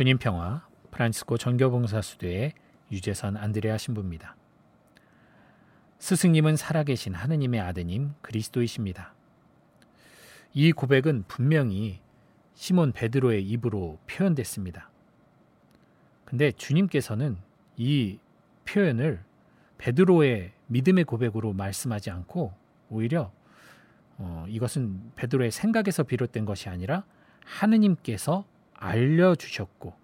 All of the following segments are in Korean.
주님 평화 프란치스코 전교봉사수대의 유재선 안드레아 신부입니다. 스승님은 살아계신 하느님의 아드님 그리스도이십니다. 이 고백은 분명히 시몬 베드로의 입으로 표현됐습니다. 근데 주님께서는 이 표현을 베드로의 믿음의 고백으로 말씀하지 않고 오히려 어, 이것은 베드로의 생각에서 비롯된 것이 아니라 하느님께서 알려주셨고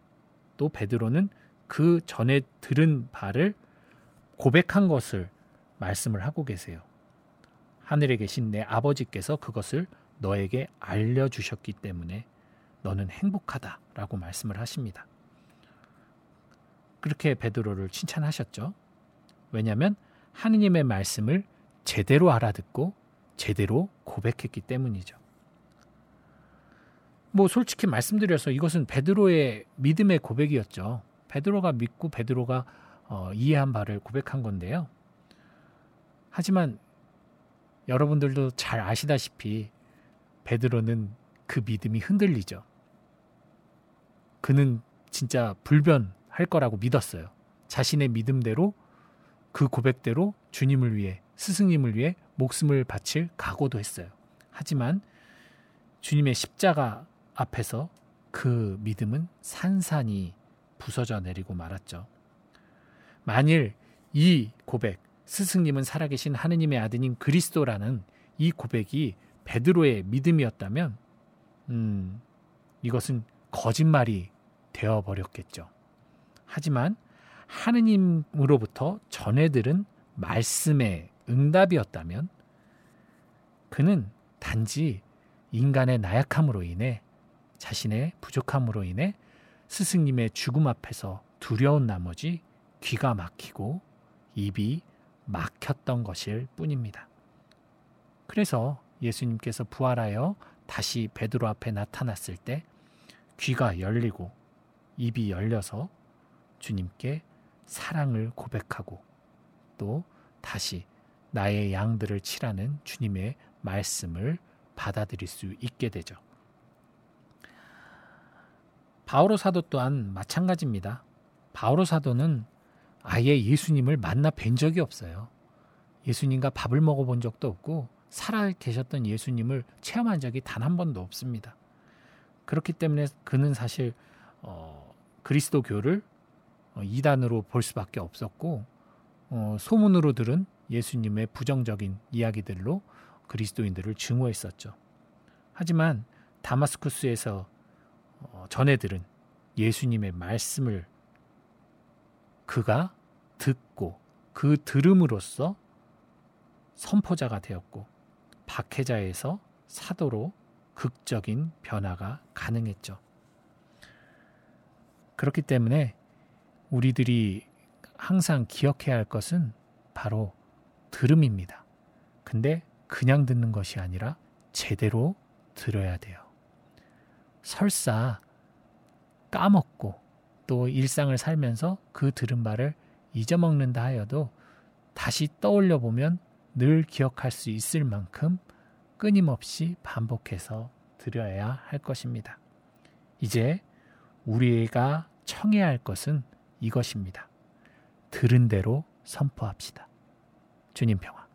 또 베드로는 그 전에 들은 바를 고백한 것을 말씀을 하고 계세요. 하늘에 계신 내 아버지께서 그것을 너에게 알려주셨기 때문에 너는 행복하다라고 말씀을 하십니다. 그렇게 베드로를 칭찬하셨죠. 왜냐하면 하느님의 말씀을 제대로 알아듣고 제대로 고백했기 때문이죠. 뭐 솔직히 말씀드려서 이것은 베드로의 믿음의 고백이었죠. 베드로가 믿고 베드로가 어, 이해한 바를 고백한 건데요. 하지만 여러분들도 잘 아시다시피 베드로는 그 믿음이 흔들리죠. 그는 진짜 불변할 거라고 믿었어요. 자신의 믿음대로 그 고백대로 주님을 위해 스승님을 위해 목숨을 바칠 각오도 했어요. 하지만 주님의 십자가 앞에서 그 믿음은 산산이 부서져 내리고 말았죠. 만일 이 고백, 스승님은 살아계신 하느님의 아드님 그리스도라는 이 고백이 베드로의 믿음이었다면, 음, 이것은 거짓말이 되어버렸겠죠. 하지만 하느님으로부터 전해들은 말씀의 응답이었다면, 그는 단지 인간의 나약함으로 인해 자신의 부족함으로 인해 스승님의 죽음 앞에서 두려운 나머지 귀가 막히고 입이 막혔던 것일 뿐입니다. 그래서 예수님께서 부활하여 다시 베드로 앞에 나타났을 때 귀가 열리고 입이 열려서 주님께 사랑을 고백하고 또 다시 나의 양들을 치라는 주님의 말씀을 받아들일 수 있게 되죠. 바오로 사도 또한 마찬가지입니다. 바오로 사도는 아예 예수님을 만나 뵌 적이 없어요. 예수님과 밥을 먹어본 적도 없고 살아 계셨던 예수님을 체험한 적이 단 한 번도 없습니다. 그렇기 때문에 그는 사실 어, 그리스도교를 어, 이단으로 볼 수밖에 없었고 어, 소문으로 들은 예수님의 부정적인 이야기들로 그리스도인들을 증오했었죠. 하지만 다마스쿠스에서 어, 전해들은 예수님의 말씀을 그가 듣고 그 들음으로써 선포자가 되었고 박해자에서 사도로 극적인 변화가 가능했죠. 그렇기 때문에 우리들이 항상 기억해야 할 것은 바로 들음입니다. 근데 그냥 듣는 것이 아니라 제대로 들어야 돼요. 설사 까먹고 또 일상을 살면서 그 들은 말을 잊어먹는다 하여도 다시 떠올려 보면 늘 기억할 수 있을 만큼 끊임없이 반복해서 드려야 할 것입니다. 이제 우리가 청해야 할 것은 이것입니다. 들은 대로 선포합시다. 주님 평화.